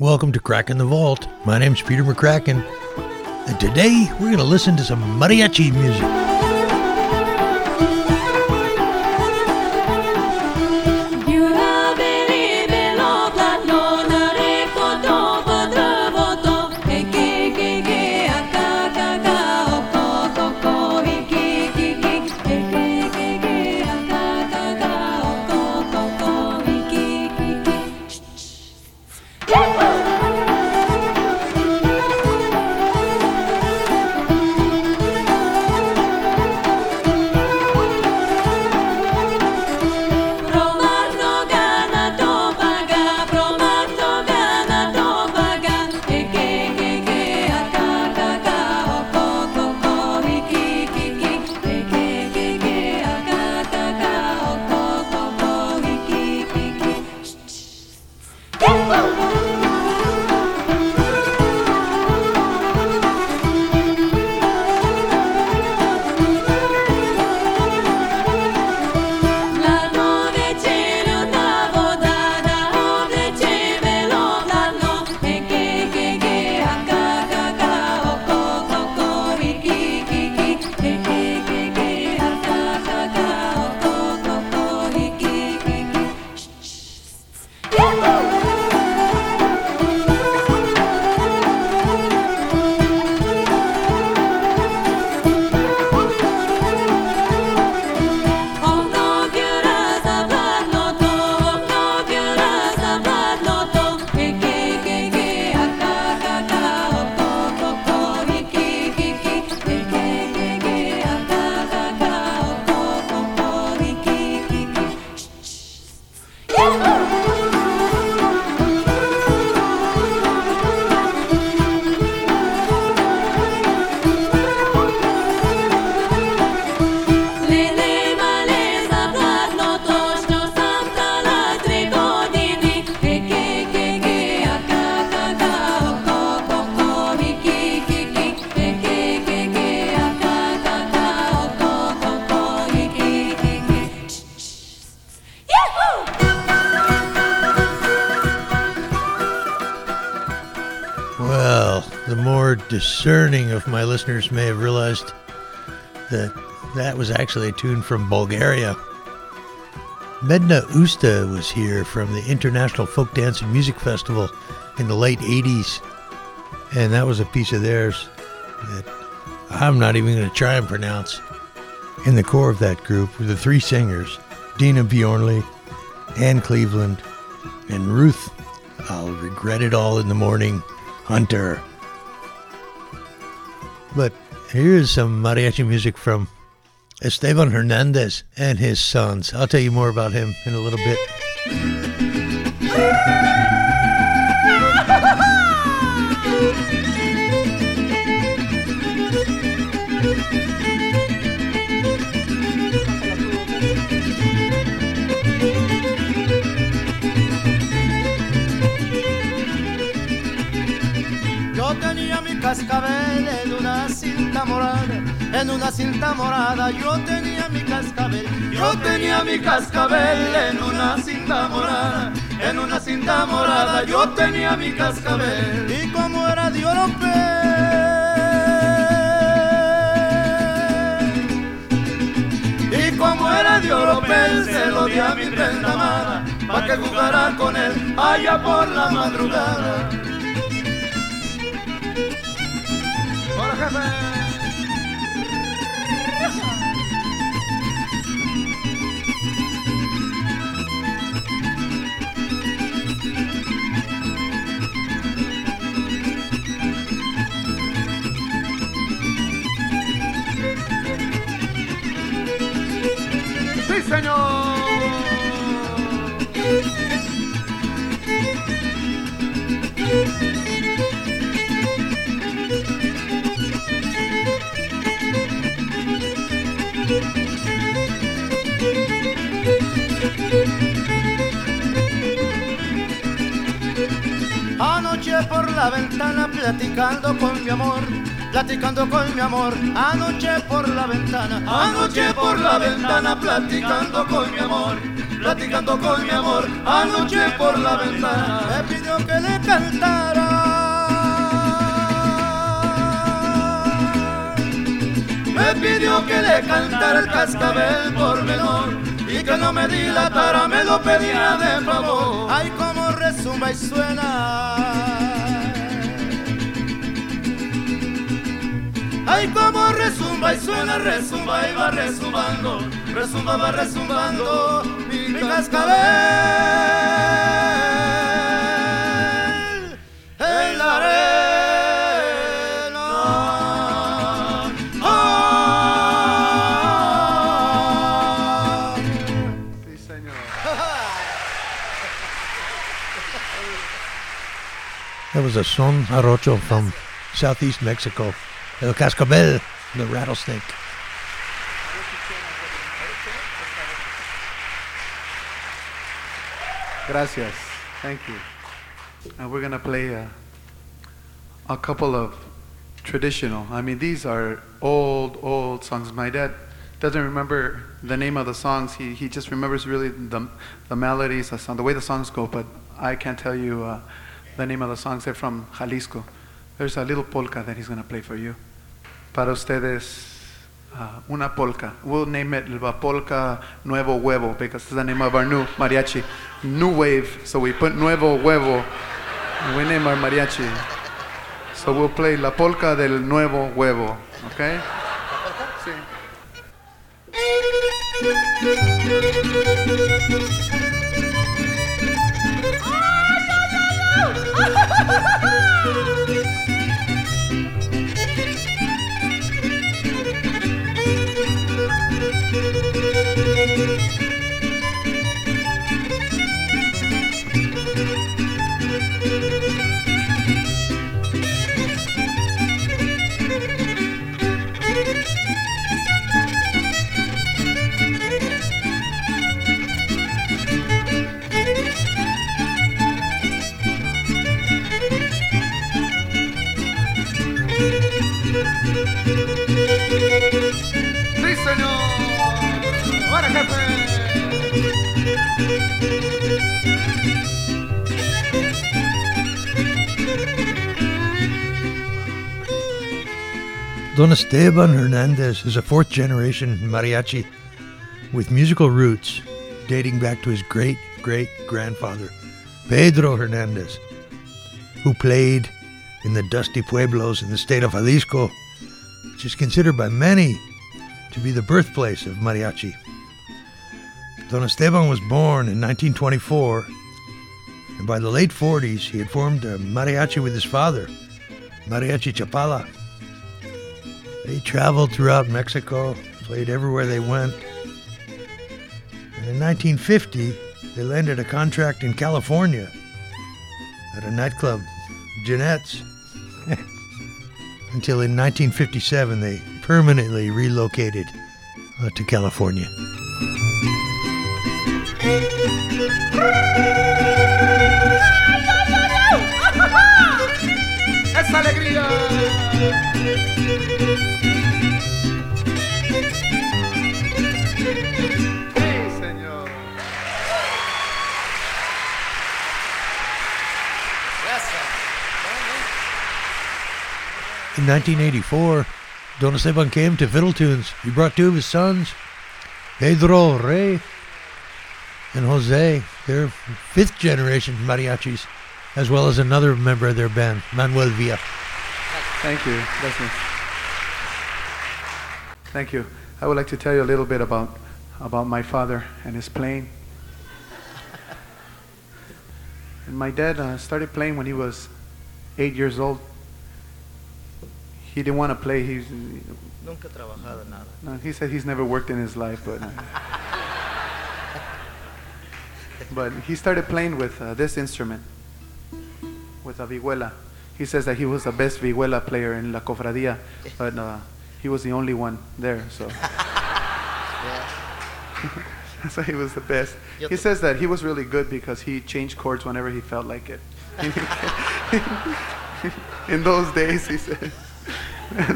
Welcome to Cracking the Vault. My name's Peter McCracken, and today we're going to listen to some mariachi music. Actually a tune from Bulgaria. Medna Usta was here from the International Folk Dance and Music Festival in the late 80s, and that was a piece of theirs that I'm not even going to try and pronounce. In the core of that group were the three singers Dina Bjornli, Ann Cleveland, and Ruth, I'll regret it all in the morning, Hunter. But here's some mariachi music from Esteban Hernandez and his sons. I'll tell you more about him in a little bit. Yo tenía una cinta morada, en una cinta morada yo tenía mi cascabel, yo tenía mi cascabel en una cinta morada, en una cinta morada yo tenía mi cascabel. Y como era de europeo, y como era de europeo se lo di a mi prenda amada, pa' que jugara con él allá por la madrugada. jefe. Señor. Anoche por la ventana platicando con mi amor, platicando con mi amor. Anoche por la ventana, anoche por la ventana, platicando con mi amor. Platicando con mi amor, anoche por la ventana, me pidió que le cantara. Me pidió que le cantara el cascabel por menor y que no me dilatara, me lo pedía de favor. Ay, como resuma y suena. Ay, como resumba y suena, resumba y va resumbando, resumba, va mi, mi cascabel en la arena. Ah. Sí, señor. That was a son jarocho from southeast Mexico. El cascabel, the rattlesnake. Gracias. Thank you. And we're going to play a, a couple of traditional. I mean, these are old, old songs. My dad doesn't remember the name of the songs. He, he just remembers really the, the melodies, the, song, the way the songs go, but I can't tell you uh, the name of the songs. They're from Jalisco. There's a little polka that he's going to play for you. Para ustedes, uh, una polka. We'll name it La Polka Nuevo Huevo because it's the name of our new mariachi. New wave, so we put Nuevo Huevo. and We name our mariachi. So we'll play La Polka del Nuevo Huevo, okay? Sí. Sí, señor. Don Esteban Hernandez is a fourth generation mariachi with musical roots dating back to his great great grandfather, Pedro Hernandez, who played in the dusty pueblos in the state of Jalisco, which is considered by many to be the birthplace of mariachi. Don Esteban was born in 1924, and by the late 40s, he had formed a mariachi with his father, Mariachi Chapala. They traveled throughout Mexico, played everywhere they went. And in 1950, they landed a contract in California at a nightclub, Jeanette's. Until in 1957, they permanently relocated uh, to California. In 1984, Don Esteban came to Fiddle Tunes. He brought two of his sons, Pedro Rey and Jose. They're fifth generation mariachis, as well as another member of their band, Manuel Villa. Thank you. Gracias. Thank you. I would like to tell you a little bit about, about my father and his playing. And my dad uh, started playing when he was eight years old. He didn't want to play. He, Nunca trabajado nada. no, he said he's never worked in his life, but but he started playing with uh, this instrument, with a vihuela. He says that he was the best vihuela player in La Cofradía, but uh, he was the only one there, so. so he was the best. He says that he was really good because he changed chords whenever he felt like it. in those days, he said.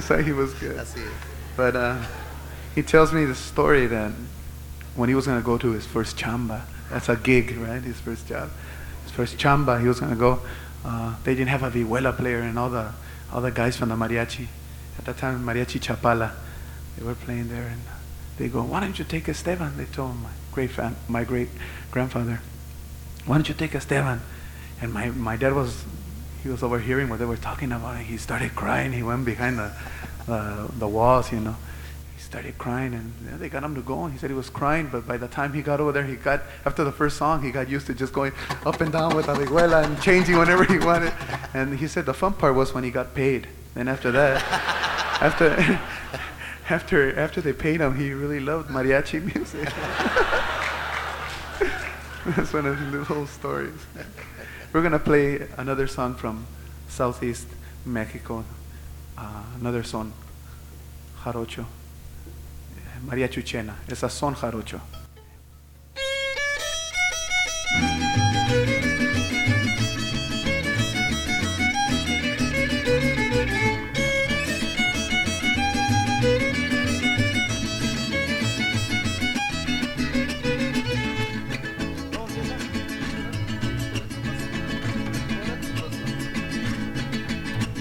so he was good. But uh, he tells me the story that when he was going to go to his first chamba, that's a gig, right? His first job. His first chamba, he was going to go. Uh, they didn't have a vihuela player and all the, the guys from the mariachi. At that time, Mariachi Chapala. They were playing there, and they go, "Why don't you take Esteban?" They told my great fan, my great grandfather, "Why don't you take Esteban?" And my, my dad was he was overhearing what they were talking about, and he started crying. He went behind the, the walls, you know. Started crying, and they got him to go. And he said he was crying, but by the time he got over there, he got after the first song, he got used to just going up and down with a vihuela and changing whenever he wanted. And he said the fun part was when he got paid. And after that, after after after they paid him, he really loved mariachi music. That's one of the little stories. We're gonna play another song from Southeast Mexico, uh, another song, jarocho, Maria Chuchena. A son jarocho.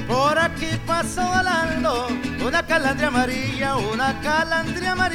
Por aquí pasó volando una calandria amarilla, una calandria amarilla.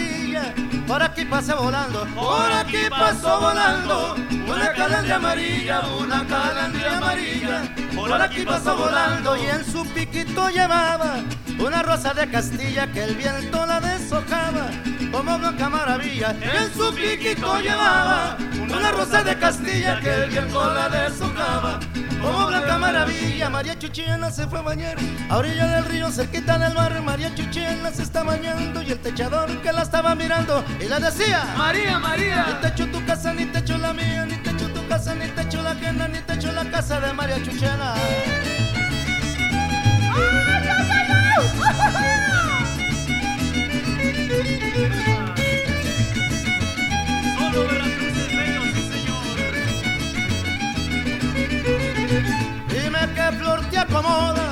Por aquí pasó volando, por aquí pasó volando. una calandria amarilla, una calandria amarilla. Por aquí pasó volando y en su piquito llevaba una rosa de Castilla que el viento la deshojaba como blanca maravilla. En su piquito llevaba una rosa de Castilla que el viento la deshojaba como blanca maravilla. María Chuchena se fue a bañar a orilla del río cerquita del mar. María Chuchena se está bañando y el techador que la estaba mirando y le decía María, María. ni te echo tu casa, ni te echo la mía, ni te echo tu casa, ni te echo la ajena, ni te echo la casa de María Chuchena. Solo acomoda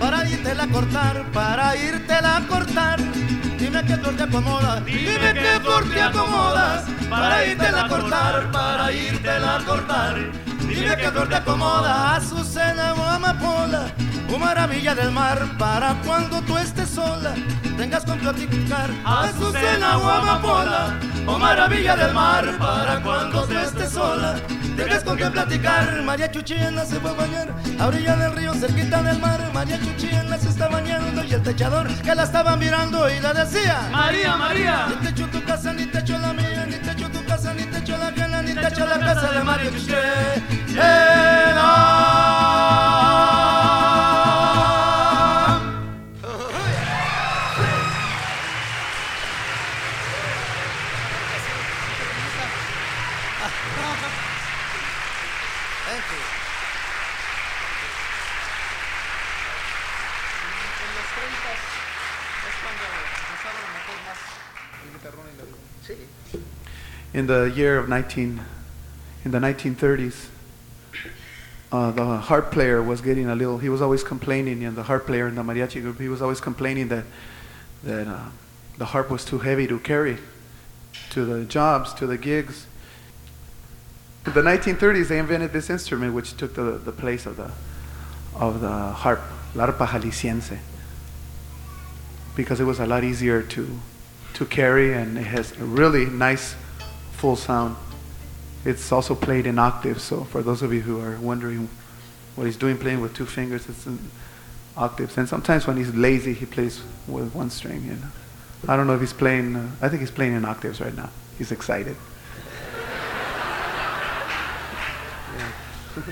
para irte a cortar, para irte a cortar. Dime qué flor te acomoda, dime qué flor te acomodas para irte a cortar, para irte a cortar. Dime qué flor te acomoda, azucena o amapola, o maravilla del mar para cuando tú estés sola. Tengas con platicar, azucena o amapola, o maravilla del mar para cuando tú estés sola. Tengas con quien platicar, María Chuchena se fue a bañar a orilla del río cerquita del mar. María Chuchena se está bañando y el techador que la estaba mirando y le decía: María, María. Ni te echo tu casa, ni te echo la mía, ni te echo tu casa, ni te echo la ajena, ni te echo la casa de María Chuchena. In the year of 19, in the 1930s, uh, the harp player was getting a little. He was always complaining, and the harp player in the mariachi group, he was always complaining that that uh, the harp was too heavy to carry to the jobs, to the gigs. In the 1930s, they invented this instrument, which took the, the place of the of the harp, la arpa jalisciense, because it was a lot easier to to carry, and it has a really nice full sound. It's also played in octaves, so for those of you who are wondering what he's doing playing with two fingers, it's in octaves. And sometimes when he's lazy, he plays with one string. You know, I don't know if he's playing. Uh, I think he's playing in octaves right now. He's excited.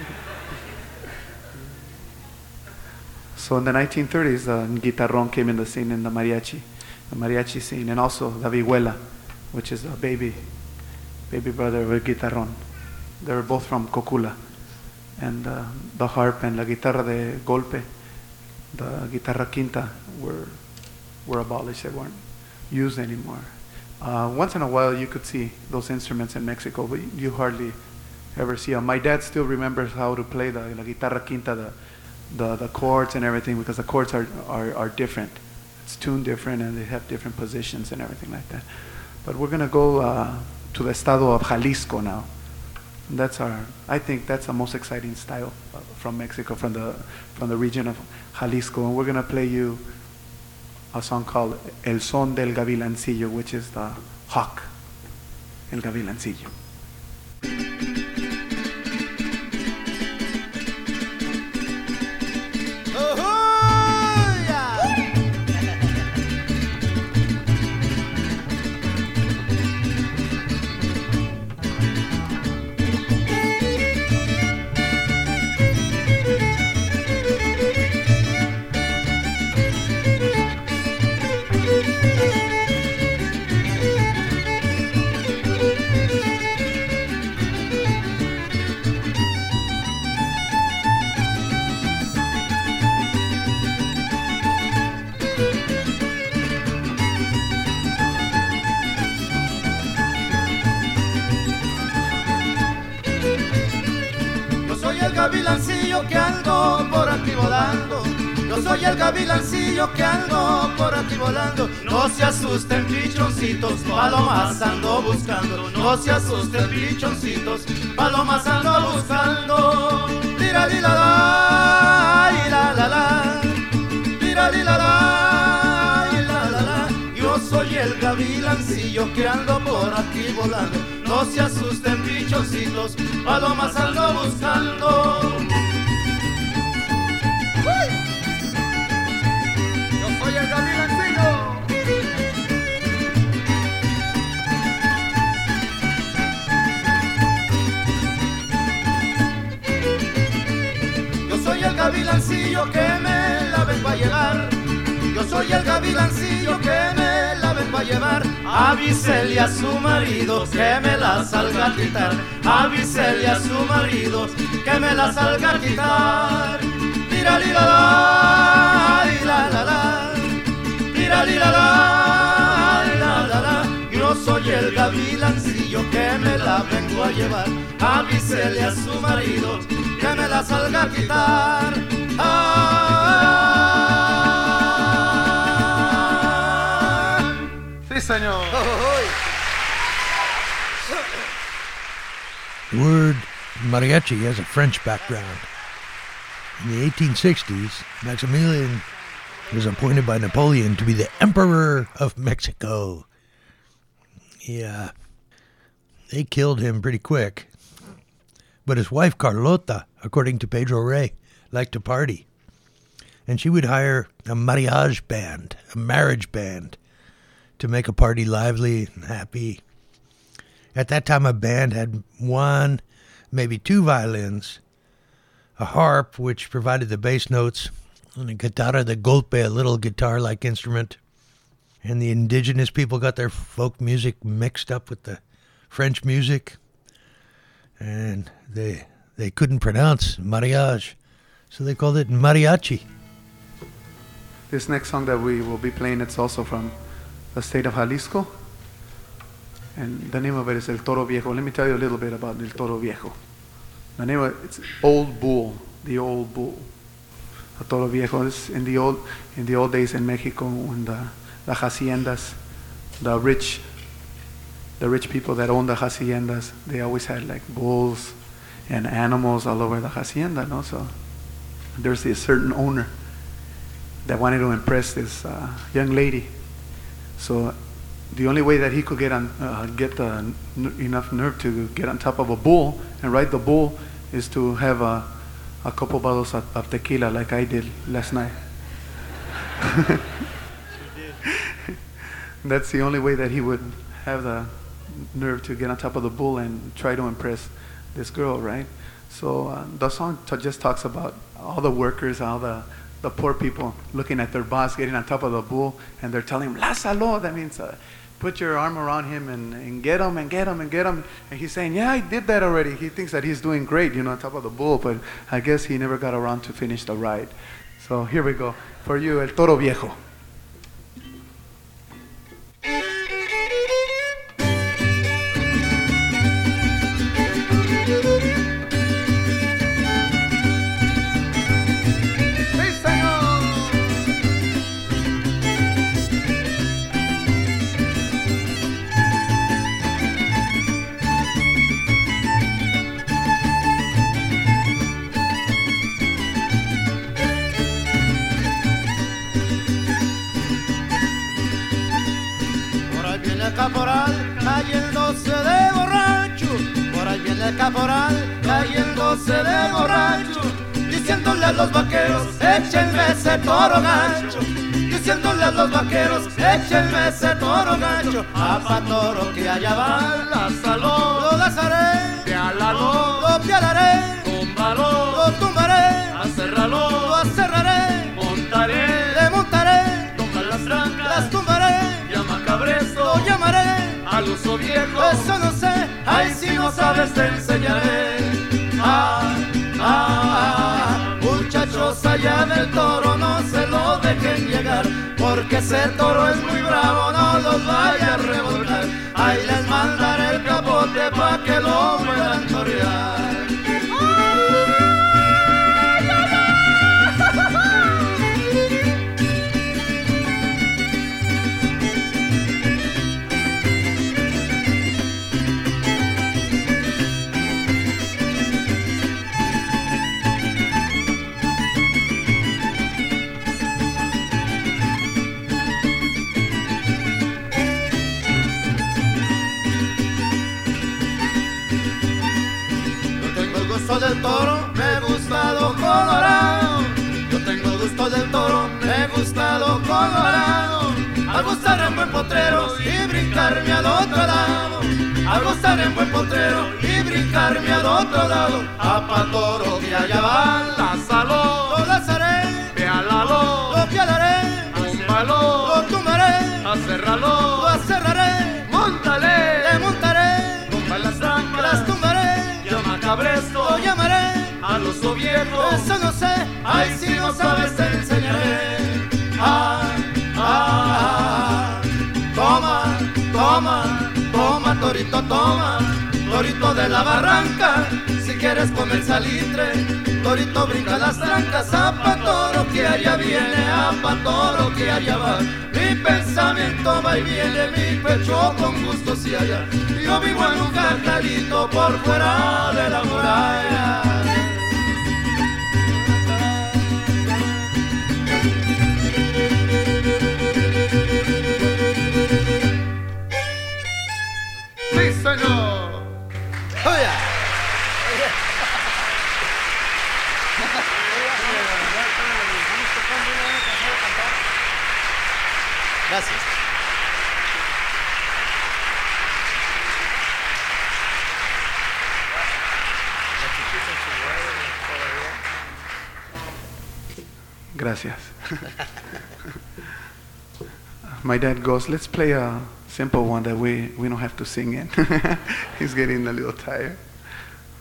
So in the 1930s, uh, guitarrón came in the scene in the mariachi, the mariachi scene, and also the vihuela, which is a baby, baby brother of guitarrón. They were both from Cocula, and uh, the harp and la guitarra de golpe, the guitarra quinta, were were abolished. They weren't used anymore. Uh, once in a while, you could see those instruments in Mexico, but you hardly ever see them. My dad still remembers how to play the la guitarra quinta, the the, the chords and everything because the chords are, are, are different. It's tuned different and they have different positions and everything like that. But we're going to go uh, to the estado of Jalisco now. That's our, I think that's the most exciting style uh, from Mexico, from the, from the region of Jalisco. And we're going to play you a song called El Son del Gavilancillo, which is the hawk, El Gavilancillo. No se asusten, pichoncitos, palomas ando buscando. Tira, li, la, la, y la, la, la. Tira, li, la, la, y la, la, la. Yo soy el gavilancillo que ando por aquí volando. No se asusten, pichoncitos, palomas ando buscando. Yo soy el gavilancillo que me la vengo a llevar. Avísele a su marido que me la salga a quitar. Avísele a su marido que me la salga a quitar. Tira li la la, la la la. Tira li la la, la la la. Yo soy el gavilancillo que me la vengo a llevar. Avísele a su marido que me la salga a quitar. Ah. Sí, señor. The word mariachi has a French background. In the 1860s, Maximilian was appointed by Napoleon to be the Emperor of Mexico. Yeah, uh, they killed him pretty quick. But his wife Carlota, according to Pedro Rey, liked to party. And she would hire a mariage band, a marriage band, to make a party lively and happy. At that time, a band had one, maybe two violins, a harp, which provided the bass notes, and a guitarra de golpe, a little guitar like instrument. And the indigenous people got their folk music mixed up with the French music. And they they couldn't pronounce mariage, so they called it mariachi. This next song that we will be playing, it's also from the state of Jalisco. And the name of it is El Toro Viejo. Let me tell you a little bit about El Toro Viejo. The name of it, it's Old Bull, the Old Bull. El Toro Viejo is in the old, in the old days in Mexico when the, the haciendas, the rich, the rich people that own the haciendas, they always had like bulls and animals all over the hacienda, no? So there's a certain owner that wanted to impress this uh, young lady. So the only way that he could get on, uh, get n- enough nerve to get on top of a bull and ride the bull is to have a, a couple bottles of, of tequila like I did last night. That's the only way that he would have the nerve to get on top of the bull and try to impress this girl, right? So uh, the song t- just talks about all the workers, all the, the poor people looking at their boss getting on top of the bull, and they're telling him, Lázalo, that means uh, put your arm around him and, and get him and get him and get him. And he's saying, Yeah, I did that already. He thinks that he's doing great, you know, on top of the bull, but I guess he never got around to finish the ride. So here we go. For you, El Toro Viejo. Cayéndose de borracho. Por ahí viene el caporal cayéndose de borracho. Diciéndole a los vaqueros, échenme ese toro gancho. Diciéndole a los vaqueros, échenme ese toro gancho. A toro que allá va, lázalo, lo lazaré, Piálalo, lo pialaré, viejo, Eso no sé, ay si no sabes te enseñaré. Ah, ah, ah, muchachos allá del toro no se lo dejen llegar, porque ese toro es muy bravo, no los vaya a revolcar. Ahí les mandaré el capote pa' que lo puedan torear. Me gusta lo colorado. Yo tengo gusto del toro, me gusta lo colorado. Al gustar en buen potrero y brincarme al otro lado. Al gustar en buen potrero y brincarme al otro lado. A toro que allá va, lázalo, lo Eso no sé, ay si no sabes te enseñaré. Ah, ah, ah, toma, toma, toma, torito, toma, torito de la barranca. Si quieres comer salitre, torito brinca las trancas. A toro que allá viene, a toro que allá va. Mi pensamiento va y viene, mi pecho con gusto si allá. Yo vivo en un cartelito por fuera de la muralla. Gracias. Gracias. My dad goes, let's play a simple one that we, we don't have to sing in. He's getting a little tired.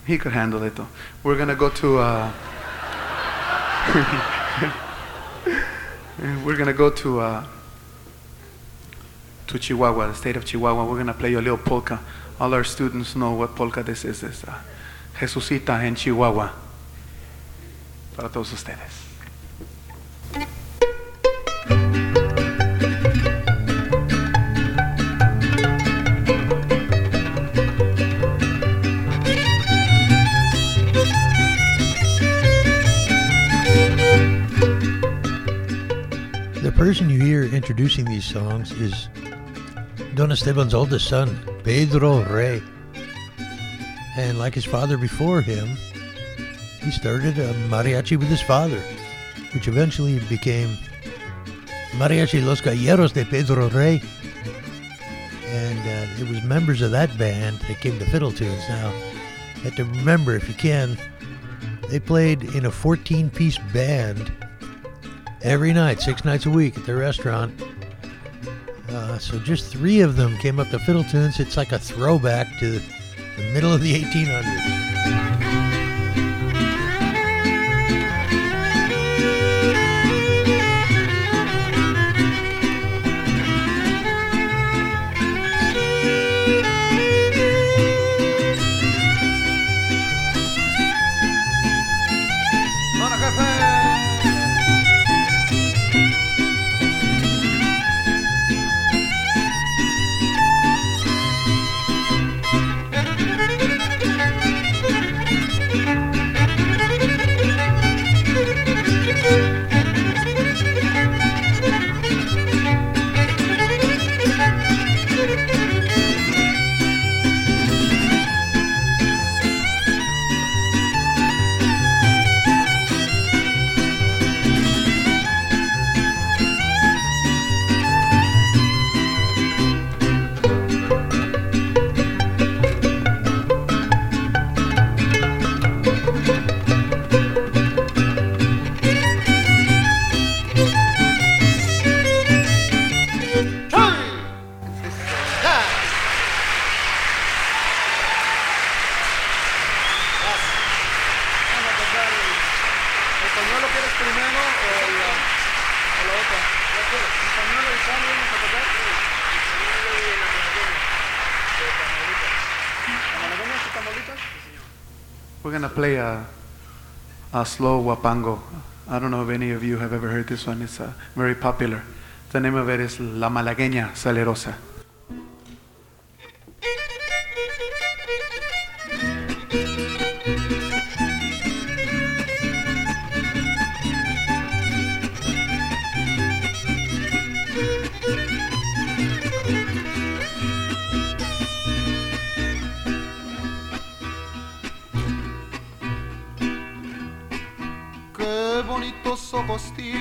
He could handle it though. We're gonna go to uh, we're gonna go to uh, to Chihuahua, the state of Chihuahua. We're gonna play a little polka. All our students know what polka this is. It's uh, Jesucita en Chihuahua. Para todos ustedes. The person you hear introducing these songs is Don Esteban's oldest son, Pedro Rey. And like his father before him, he started a mariachi with his father, which eventually became Mariachi Los Galleros de Pedro Rey. And uh, it was members of that band that came to Fiddle Tunes. Now, you have to remember, if you can, they played in a 14 piece band every night, six nights a week at the restaurant. Uh, so just three of them came up to Fiddle Tunes. It's like a throwback to the middle of the 1800s. Play a, a slow huapango. I don't know if any of you have ever heard this one. It's uh, very popular. The name of it is La Malagueña Salerosa.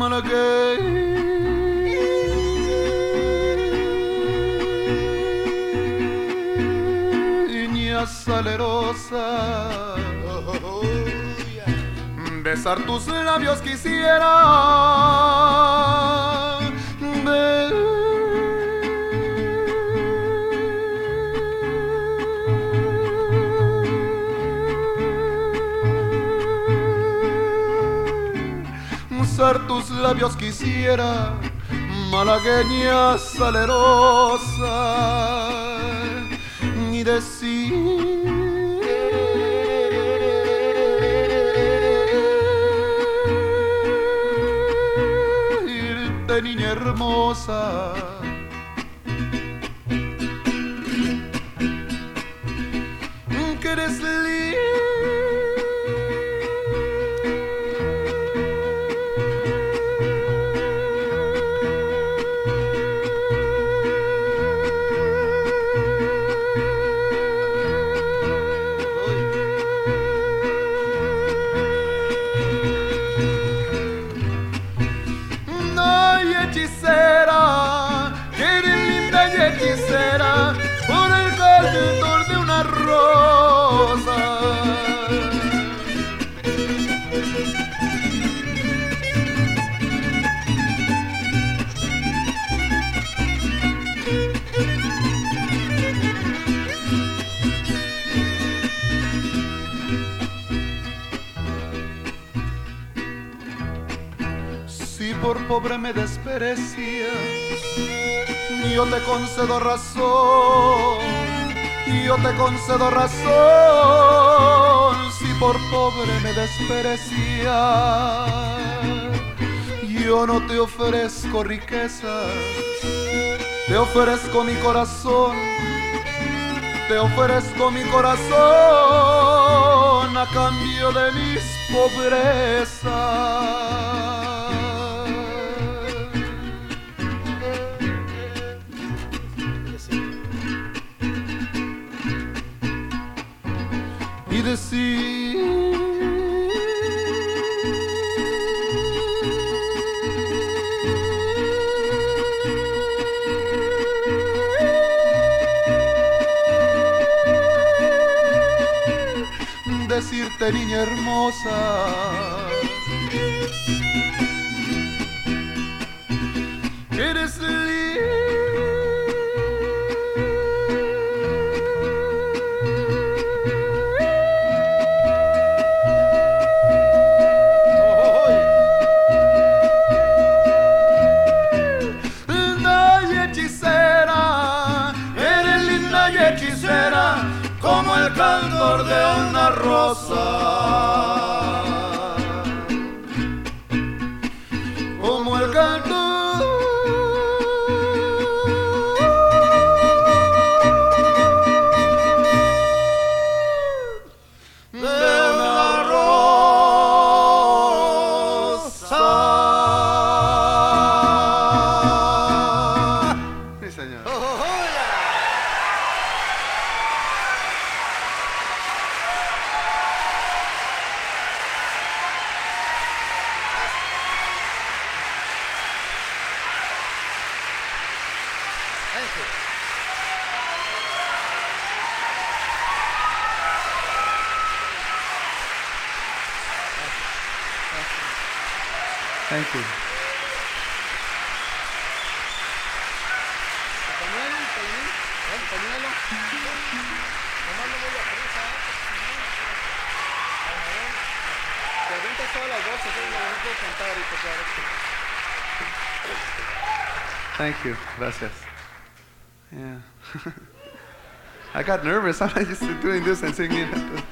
Malagueña salerosa. Besar tus labios quisiera. Tus labios quisiera, malagueña salerosa, y decirte, niña hermosa. Pobre me desprecias, yo te concedo razón, yo te concedo razón. Si por pobre me desprecias, yo no te ofrezco riqueza, te ofrezco mi corazón, te ofrezco mi corazón a cambio de mis pobrezas. Decirte niña hermosa Thank you. Gracias. Yeah. I got nervous. I'm used to doing this and singing at the,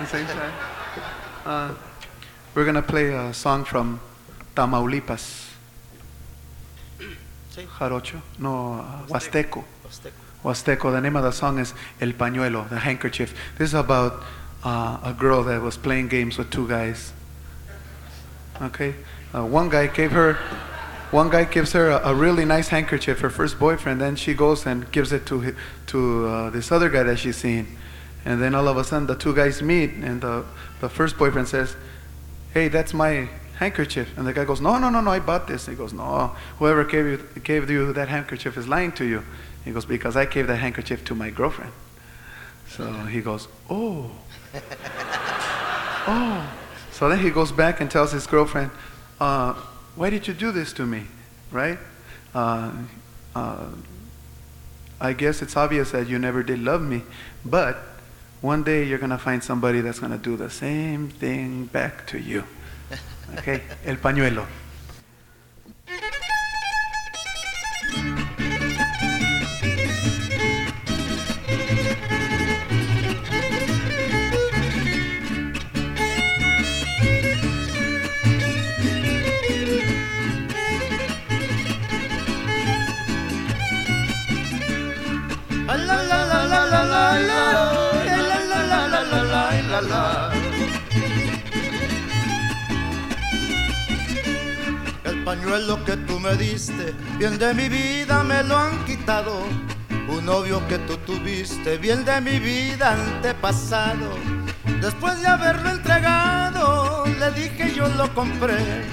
the same time. Uh, we're going to play a song from Tamaulipas. Sí. Jarocho? No, uh, Huasteco. Huasteco. The name of the song is El Pañuelo, the handkerchief. This is about uh, a girl that was playing games with two guys. Okay? Uh, one guy gave her, one guy gives her a, a really nice handkerchief, her first boyfriend, then she goes and gives it to, to uh, this other guy that she's seeing. And then all of a sudden the two guys meet and the, the first boyfriend says, hey, that's my handkerchief. And the guy goes, no, no, no, no, I bought this. He goes, no, whoever gave you, gave you that handkerchief is lying to you. He goes, because I gave that handkerchief to my girlfriend. So he goes, oh. oh. So then he goes back and tells his girlfriend, uh, why did you do this to me? Right? Uh, uh, I guess it's obvious that you never did love me, but one day you're going to find somebody that's going to do the same thing back to you. Okay? El pañuelo. La, la. El pañuelo que tú me diste, bien de mi vida me lo han quitado. Un novio que tú tuviste, bien de mi vida antepasado. Después de haberlo entregado, le dije yo lo compré.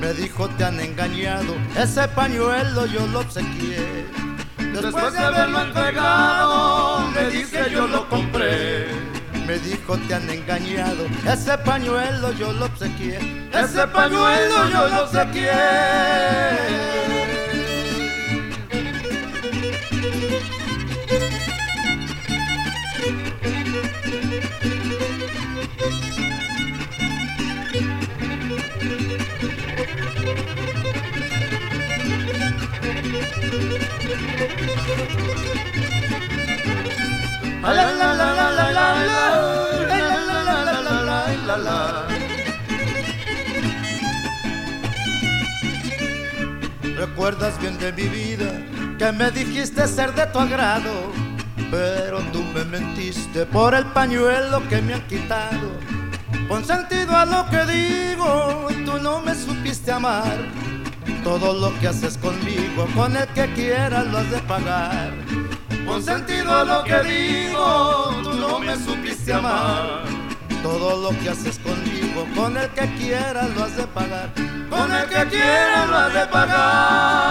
Me dijo te han engañado, ese pañuelo yo lo obsequié. Después de haberlo entregado, le dije yo lo compré. Me dijo te han engañado, ese pañuelo yo lo obsequié. Ese pañuelo yo lo obsequié. Recuerdas bien de mi vida que me dijiste ser de tu agrado, pero tú me mentiste por el pañuelo que me han quitado. Pon sentido a lo que digo, tú no me supiste amar. Todo lo que haces conmigo, con el que quieras lo has de pagar. Pon sentido a lo que digo, tú no me supiste amar. Todo lo que haces conmigo, con el que quieras lo has de pagar. Con el que quieras lo has de pagar.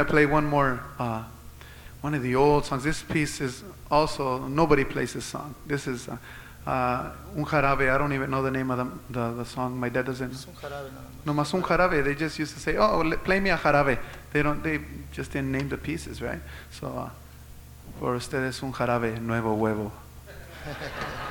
Going to play one more, uh, one of the old songs. This piece is also, nobody plays this song. This is uh, uh, Un Jarabe. I don't even know the name of the, the, the song. My dad doesn't. No más un jarabe. They just used to say, oh, play me a jarabe. They, don't, they just didn't name the pieces, right? So, uh, por ustedes un jarabe, nuevo huevo.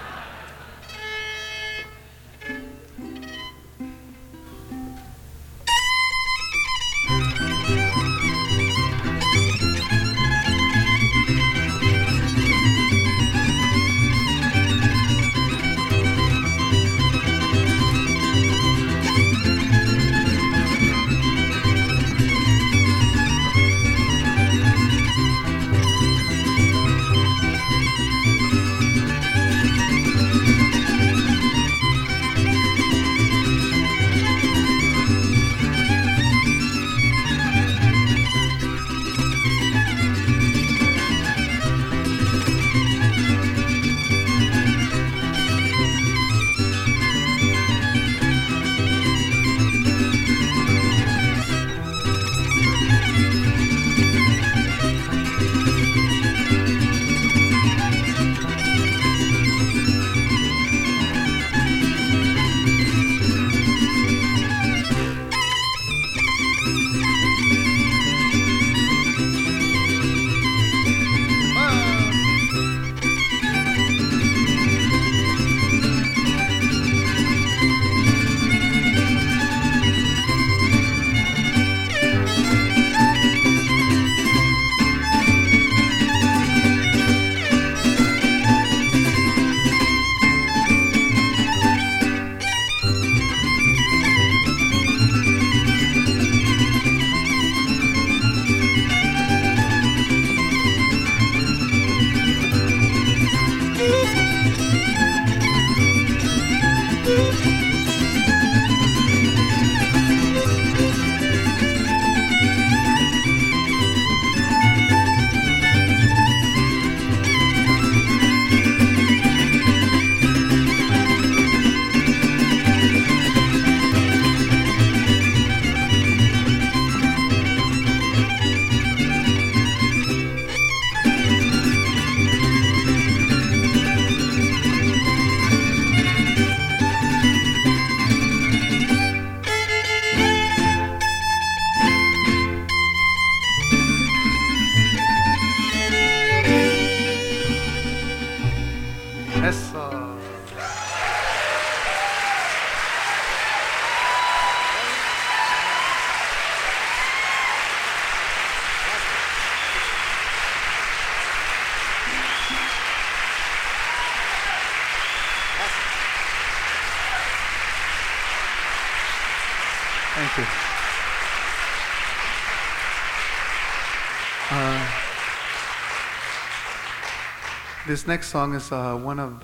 this next song is uh, one of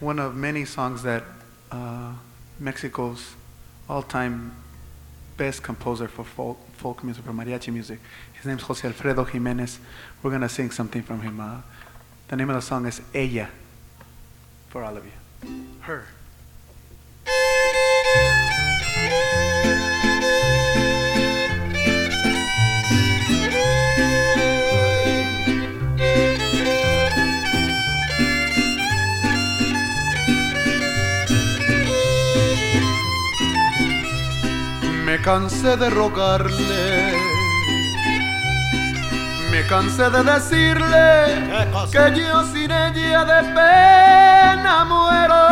one of many songs that uh, Mexico's all-time best composer for folk, folk music, for mariachi music. His name's Jose Alfredo Jimenez. We're gonna sing something from him. Uh, the name of the song is Ella. For all of you, her. Me cansé de rogarle, me cansé de decirle que yo sin ella de pena muero.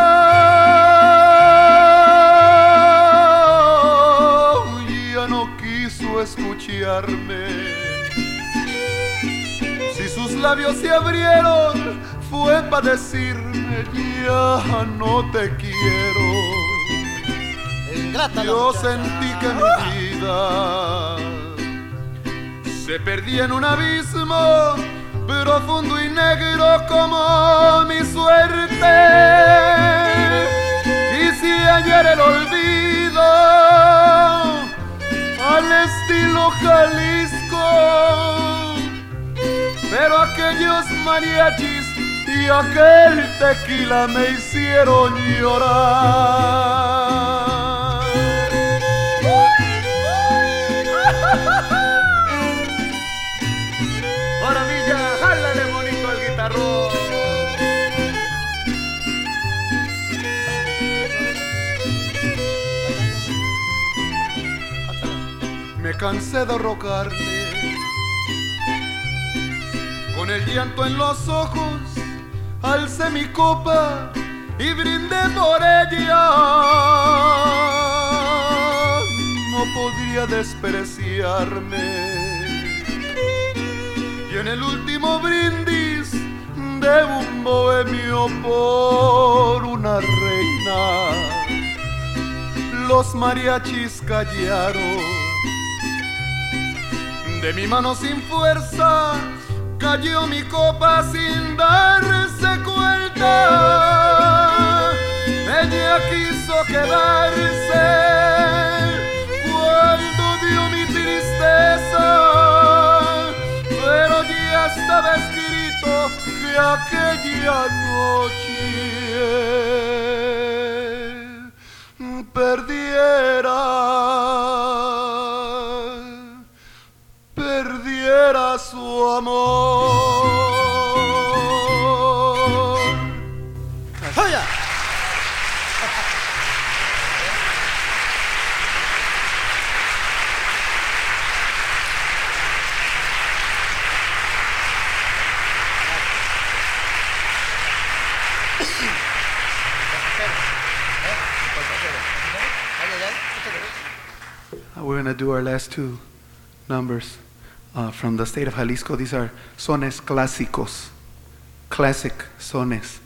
Ya no quiso escucharme. Si sus labios se abrieron, fue para decirme ya no te quiero. Ingrata Yo sentí que mi vida se perdía en un abismo profundo y negro como mi suerte. Quise hallar el olvido al estilo Jalisco, pero aquellos mariachis y aquel tequila me hicieron llorar. Cansé de rogarle con el llanto en los ojos, alcé mi copa y brindé por ella. No podría despreciarme. Y en el último brindis de un bohemio por una reina, los mariachis callaron. De mi mano sin fuerza cayó mi copa sin darse cuenta. Ella quiso quedarse cuando vio mi tristeza, pero ya estaba escrito que aquella noche perdiera perdiera su amor. We're going to do our last two numbers uh, from the state of Jalisco. These are sones clásicos, classic sones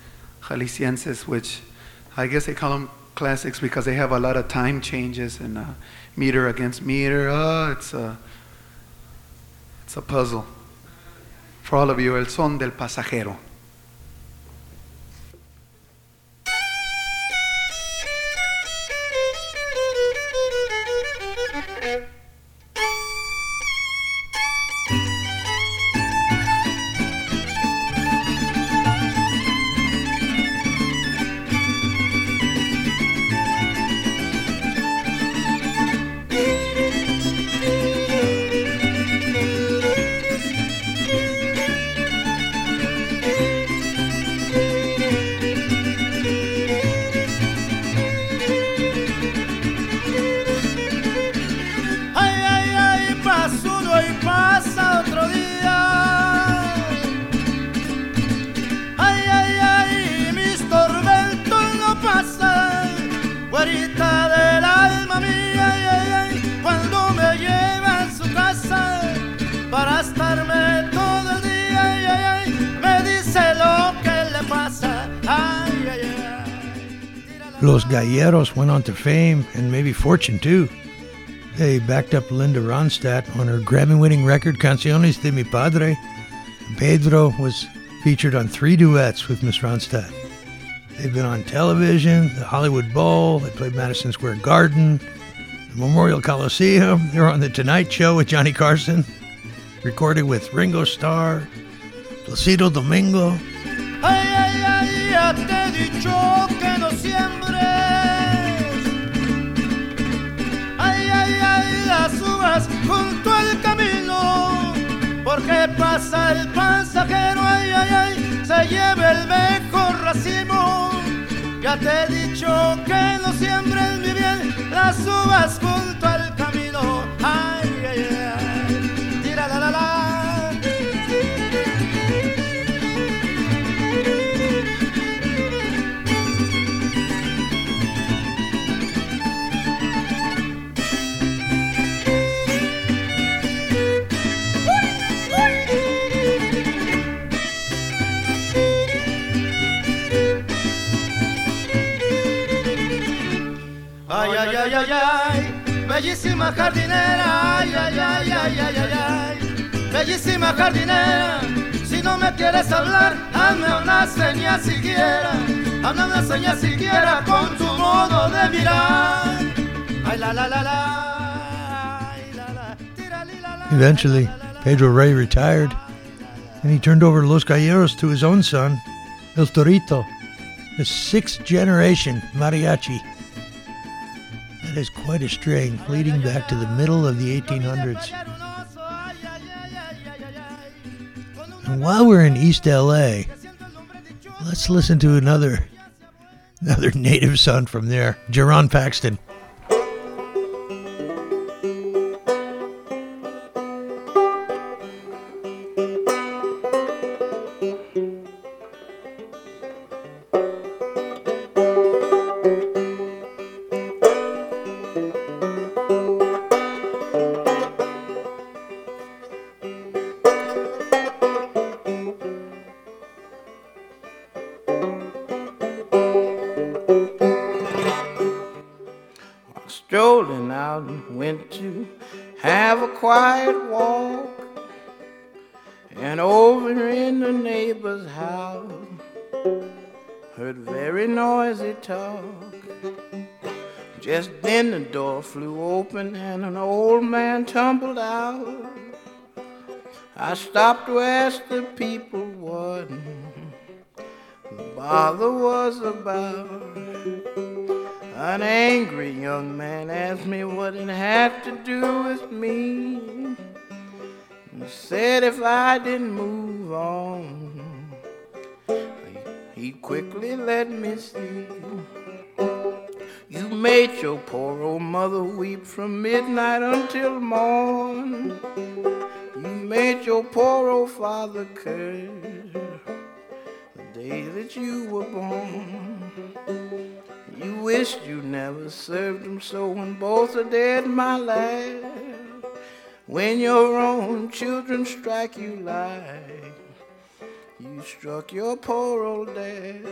jaliscienses, which I guess they call them classics because they have a lot of time changes and uh, meter against meter. Oh, it's a, it's a puzzle. For all of you, el son del pasajero. Los Galleros went on to fame and maybe fortune too. They backed up Linda Ronstadt on her Grammy winning record Canciones de mi Padre. Pedro was featured on three duets with Miss Ronstadt. They've been on television, the Hollywood Bowl, they played Madison Square Garden, the Memorial Coliseum, they were on The Tonight Show with Johnny Carson, recorded with Ringo Starr, Placido Domingo. Ay, ay, ay, junto al camino. Porque pasa el pasajero, ay, ay, ay, se lleva el mejor racimo. Ya te he dicho que no siembres mi bien las uvas junto al camino. Ay, ay, ay, bellísima jardinera, ay, ay, ay, ay, ay, ay, ay, bellísima jardinera. Si no me quieres hablar, hazme una seña siquiera, hazme una seña siquiera con tu modo de mirar. Ay, la, la, la, la, ay, la, la, tira, li, la, la, Eventually, Pedro Rey retired, and he turned over Los Galleros to his own son, El Torito, the sixth generation mariachi. That is quite a string, leading back to the middle of the 1800s. And while we're in East LA, let's listen to another another native son from there, Jerron Paxton. I stopped to ask the people what the bother was about. An angry young man asked me what it had to do with me. And said if I didn't move on, he'd quickly let me see. You made your poor old mother weep from midnight until morn. Made your poor old father curse the day that you were born. You wished you never served them so when both are dead, my lad. When your own children strike you like you struck your poor old dad.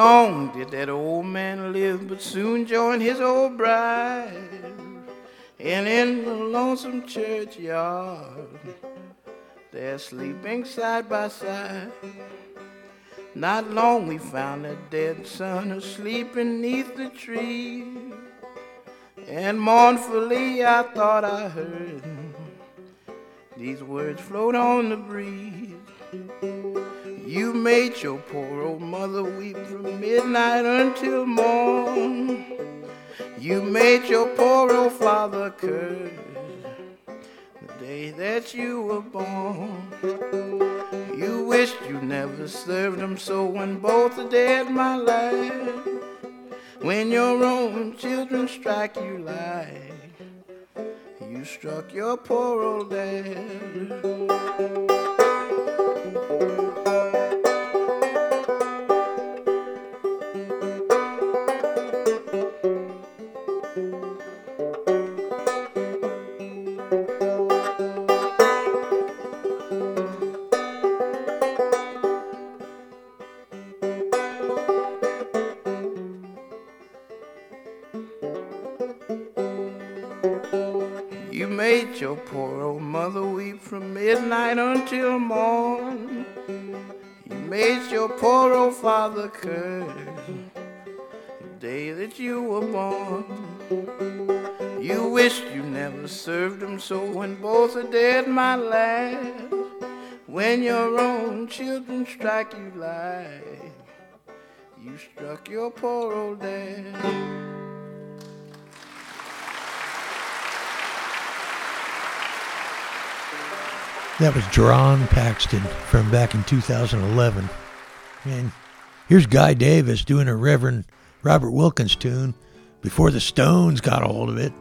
Long did that old man live, but soon joined his old bride. And in the lonesome churchyard, they're sleeping side by side. Not long we found a dead son asleep beneath the tree. And mournfully I thought I heard these words float on the breeze. You made your poor old mother weep from midnight until morn. You made your poor old father curse the day that you were born. You wished you never served him so when both are dead, my lad. When your own children strike you like you struck your poor old dad. Morn. You made your poor old father curse the day that you were born. You wished you never served him so when both are dead, my lad. When your own children strike you like you struck your poor old dad. That was Jerron Paxton from back in 2011. And here's Guy Davis doing a Reverend Robert Wilkins tune before the Stones got a hold of it.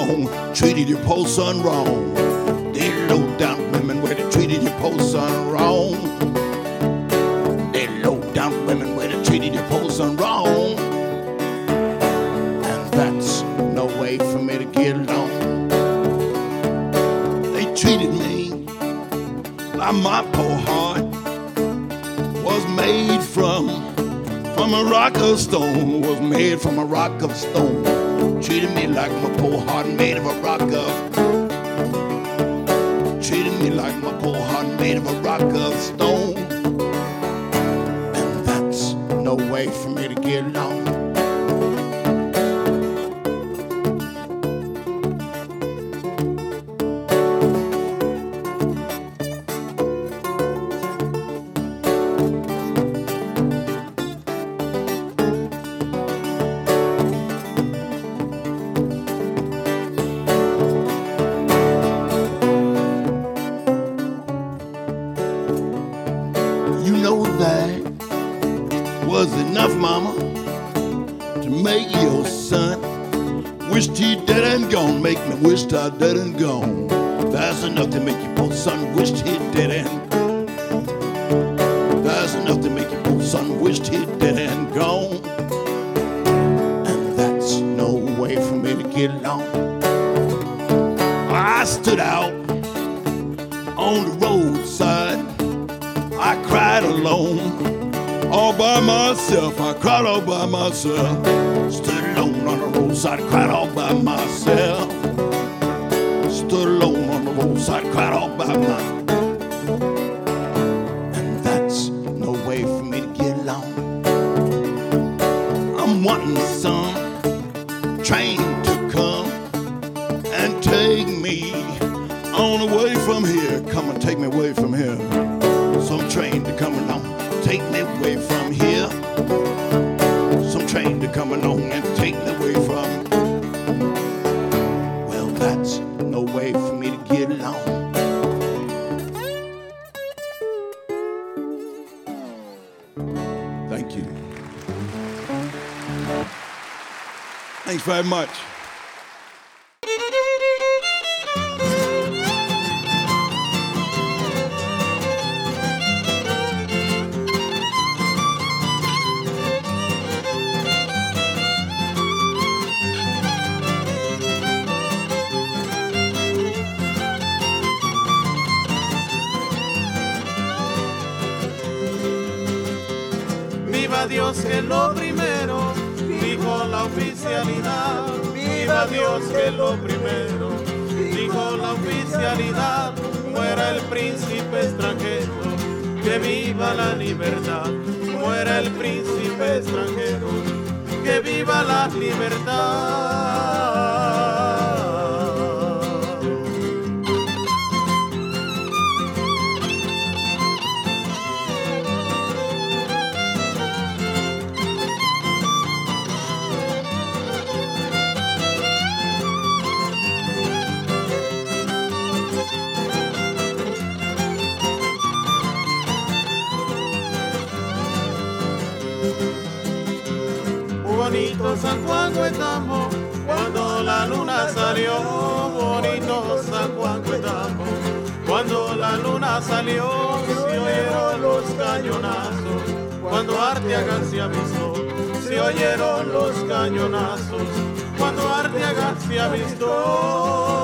Treated your poor son wrong. They low down women where they treated your poor son wrong. They low down women where they treated your poor son wrong. And that's no way for me to get along. They treated me like my poor heart was made from from a rock of stone was made from a rock of stone treated me like my poor heart made of a rock of treated me like my poor heart made of a rock of stone Much. Bonito San Juan estamos. Cuando la luna salió, bonito San Juan estamos. Cuando la luna salió, se oyeron los cañonazos, cuando Arteaga se avisó, se oyeron los cañonazos, cuando Arteaga se avistó.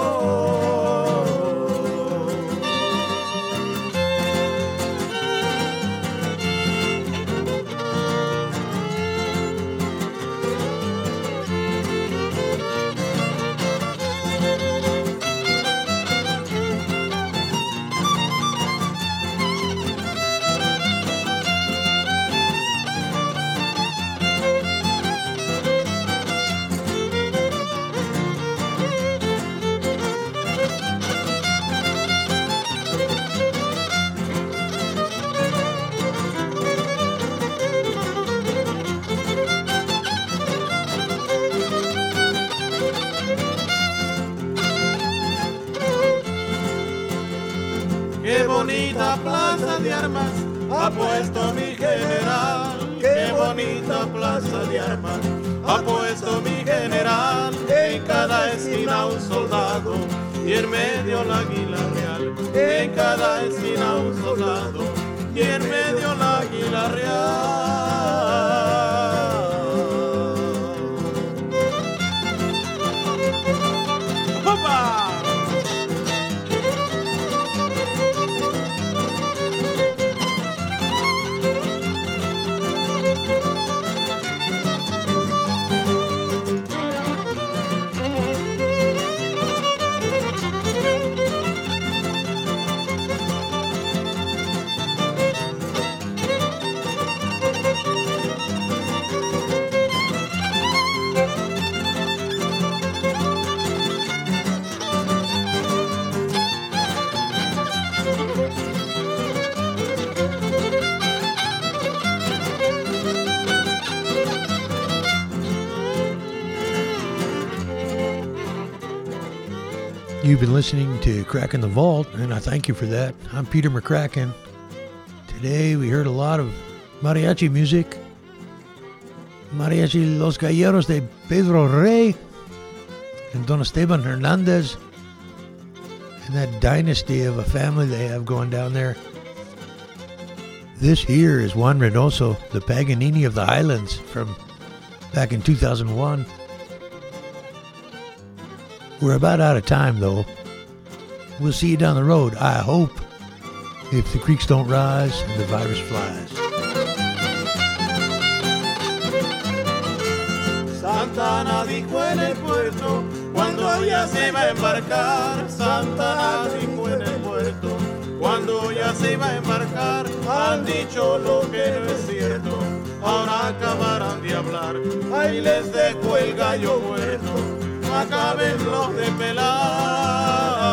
Armas ha puesto mi general. Qué bonita plaza de armas ha puesto mi general. En cada esquina un soldado y en medio la águila real. En cada esquina un soldado y en medio la águila real. Listening to Cracking the Vault, and I thank you for that. I'm Peter McCracken. Today we heard a lot of mariachi music. Mariachi Los Galleros de Pedro Rey and Don Esteban Hernandez. And that dynasty of a family they have going down there. This here is Juan Reynoso, the Paganini of the Highlands from back in 2001. We're about out of time, though. We'll see you down the road, I hope, if the creeks don't rise the virus flies. Santa Ana dijo en el puerto, cuando ella se iba a embarcar. Santa Ana dijo en el puerto, cuando ella se iba a embarcar. Han dicho lo que no es cierto, ahora acabarán de hablar. Ahí les dejo el gallo muerto, acaben los de pelar.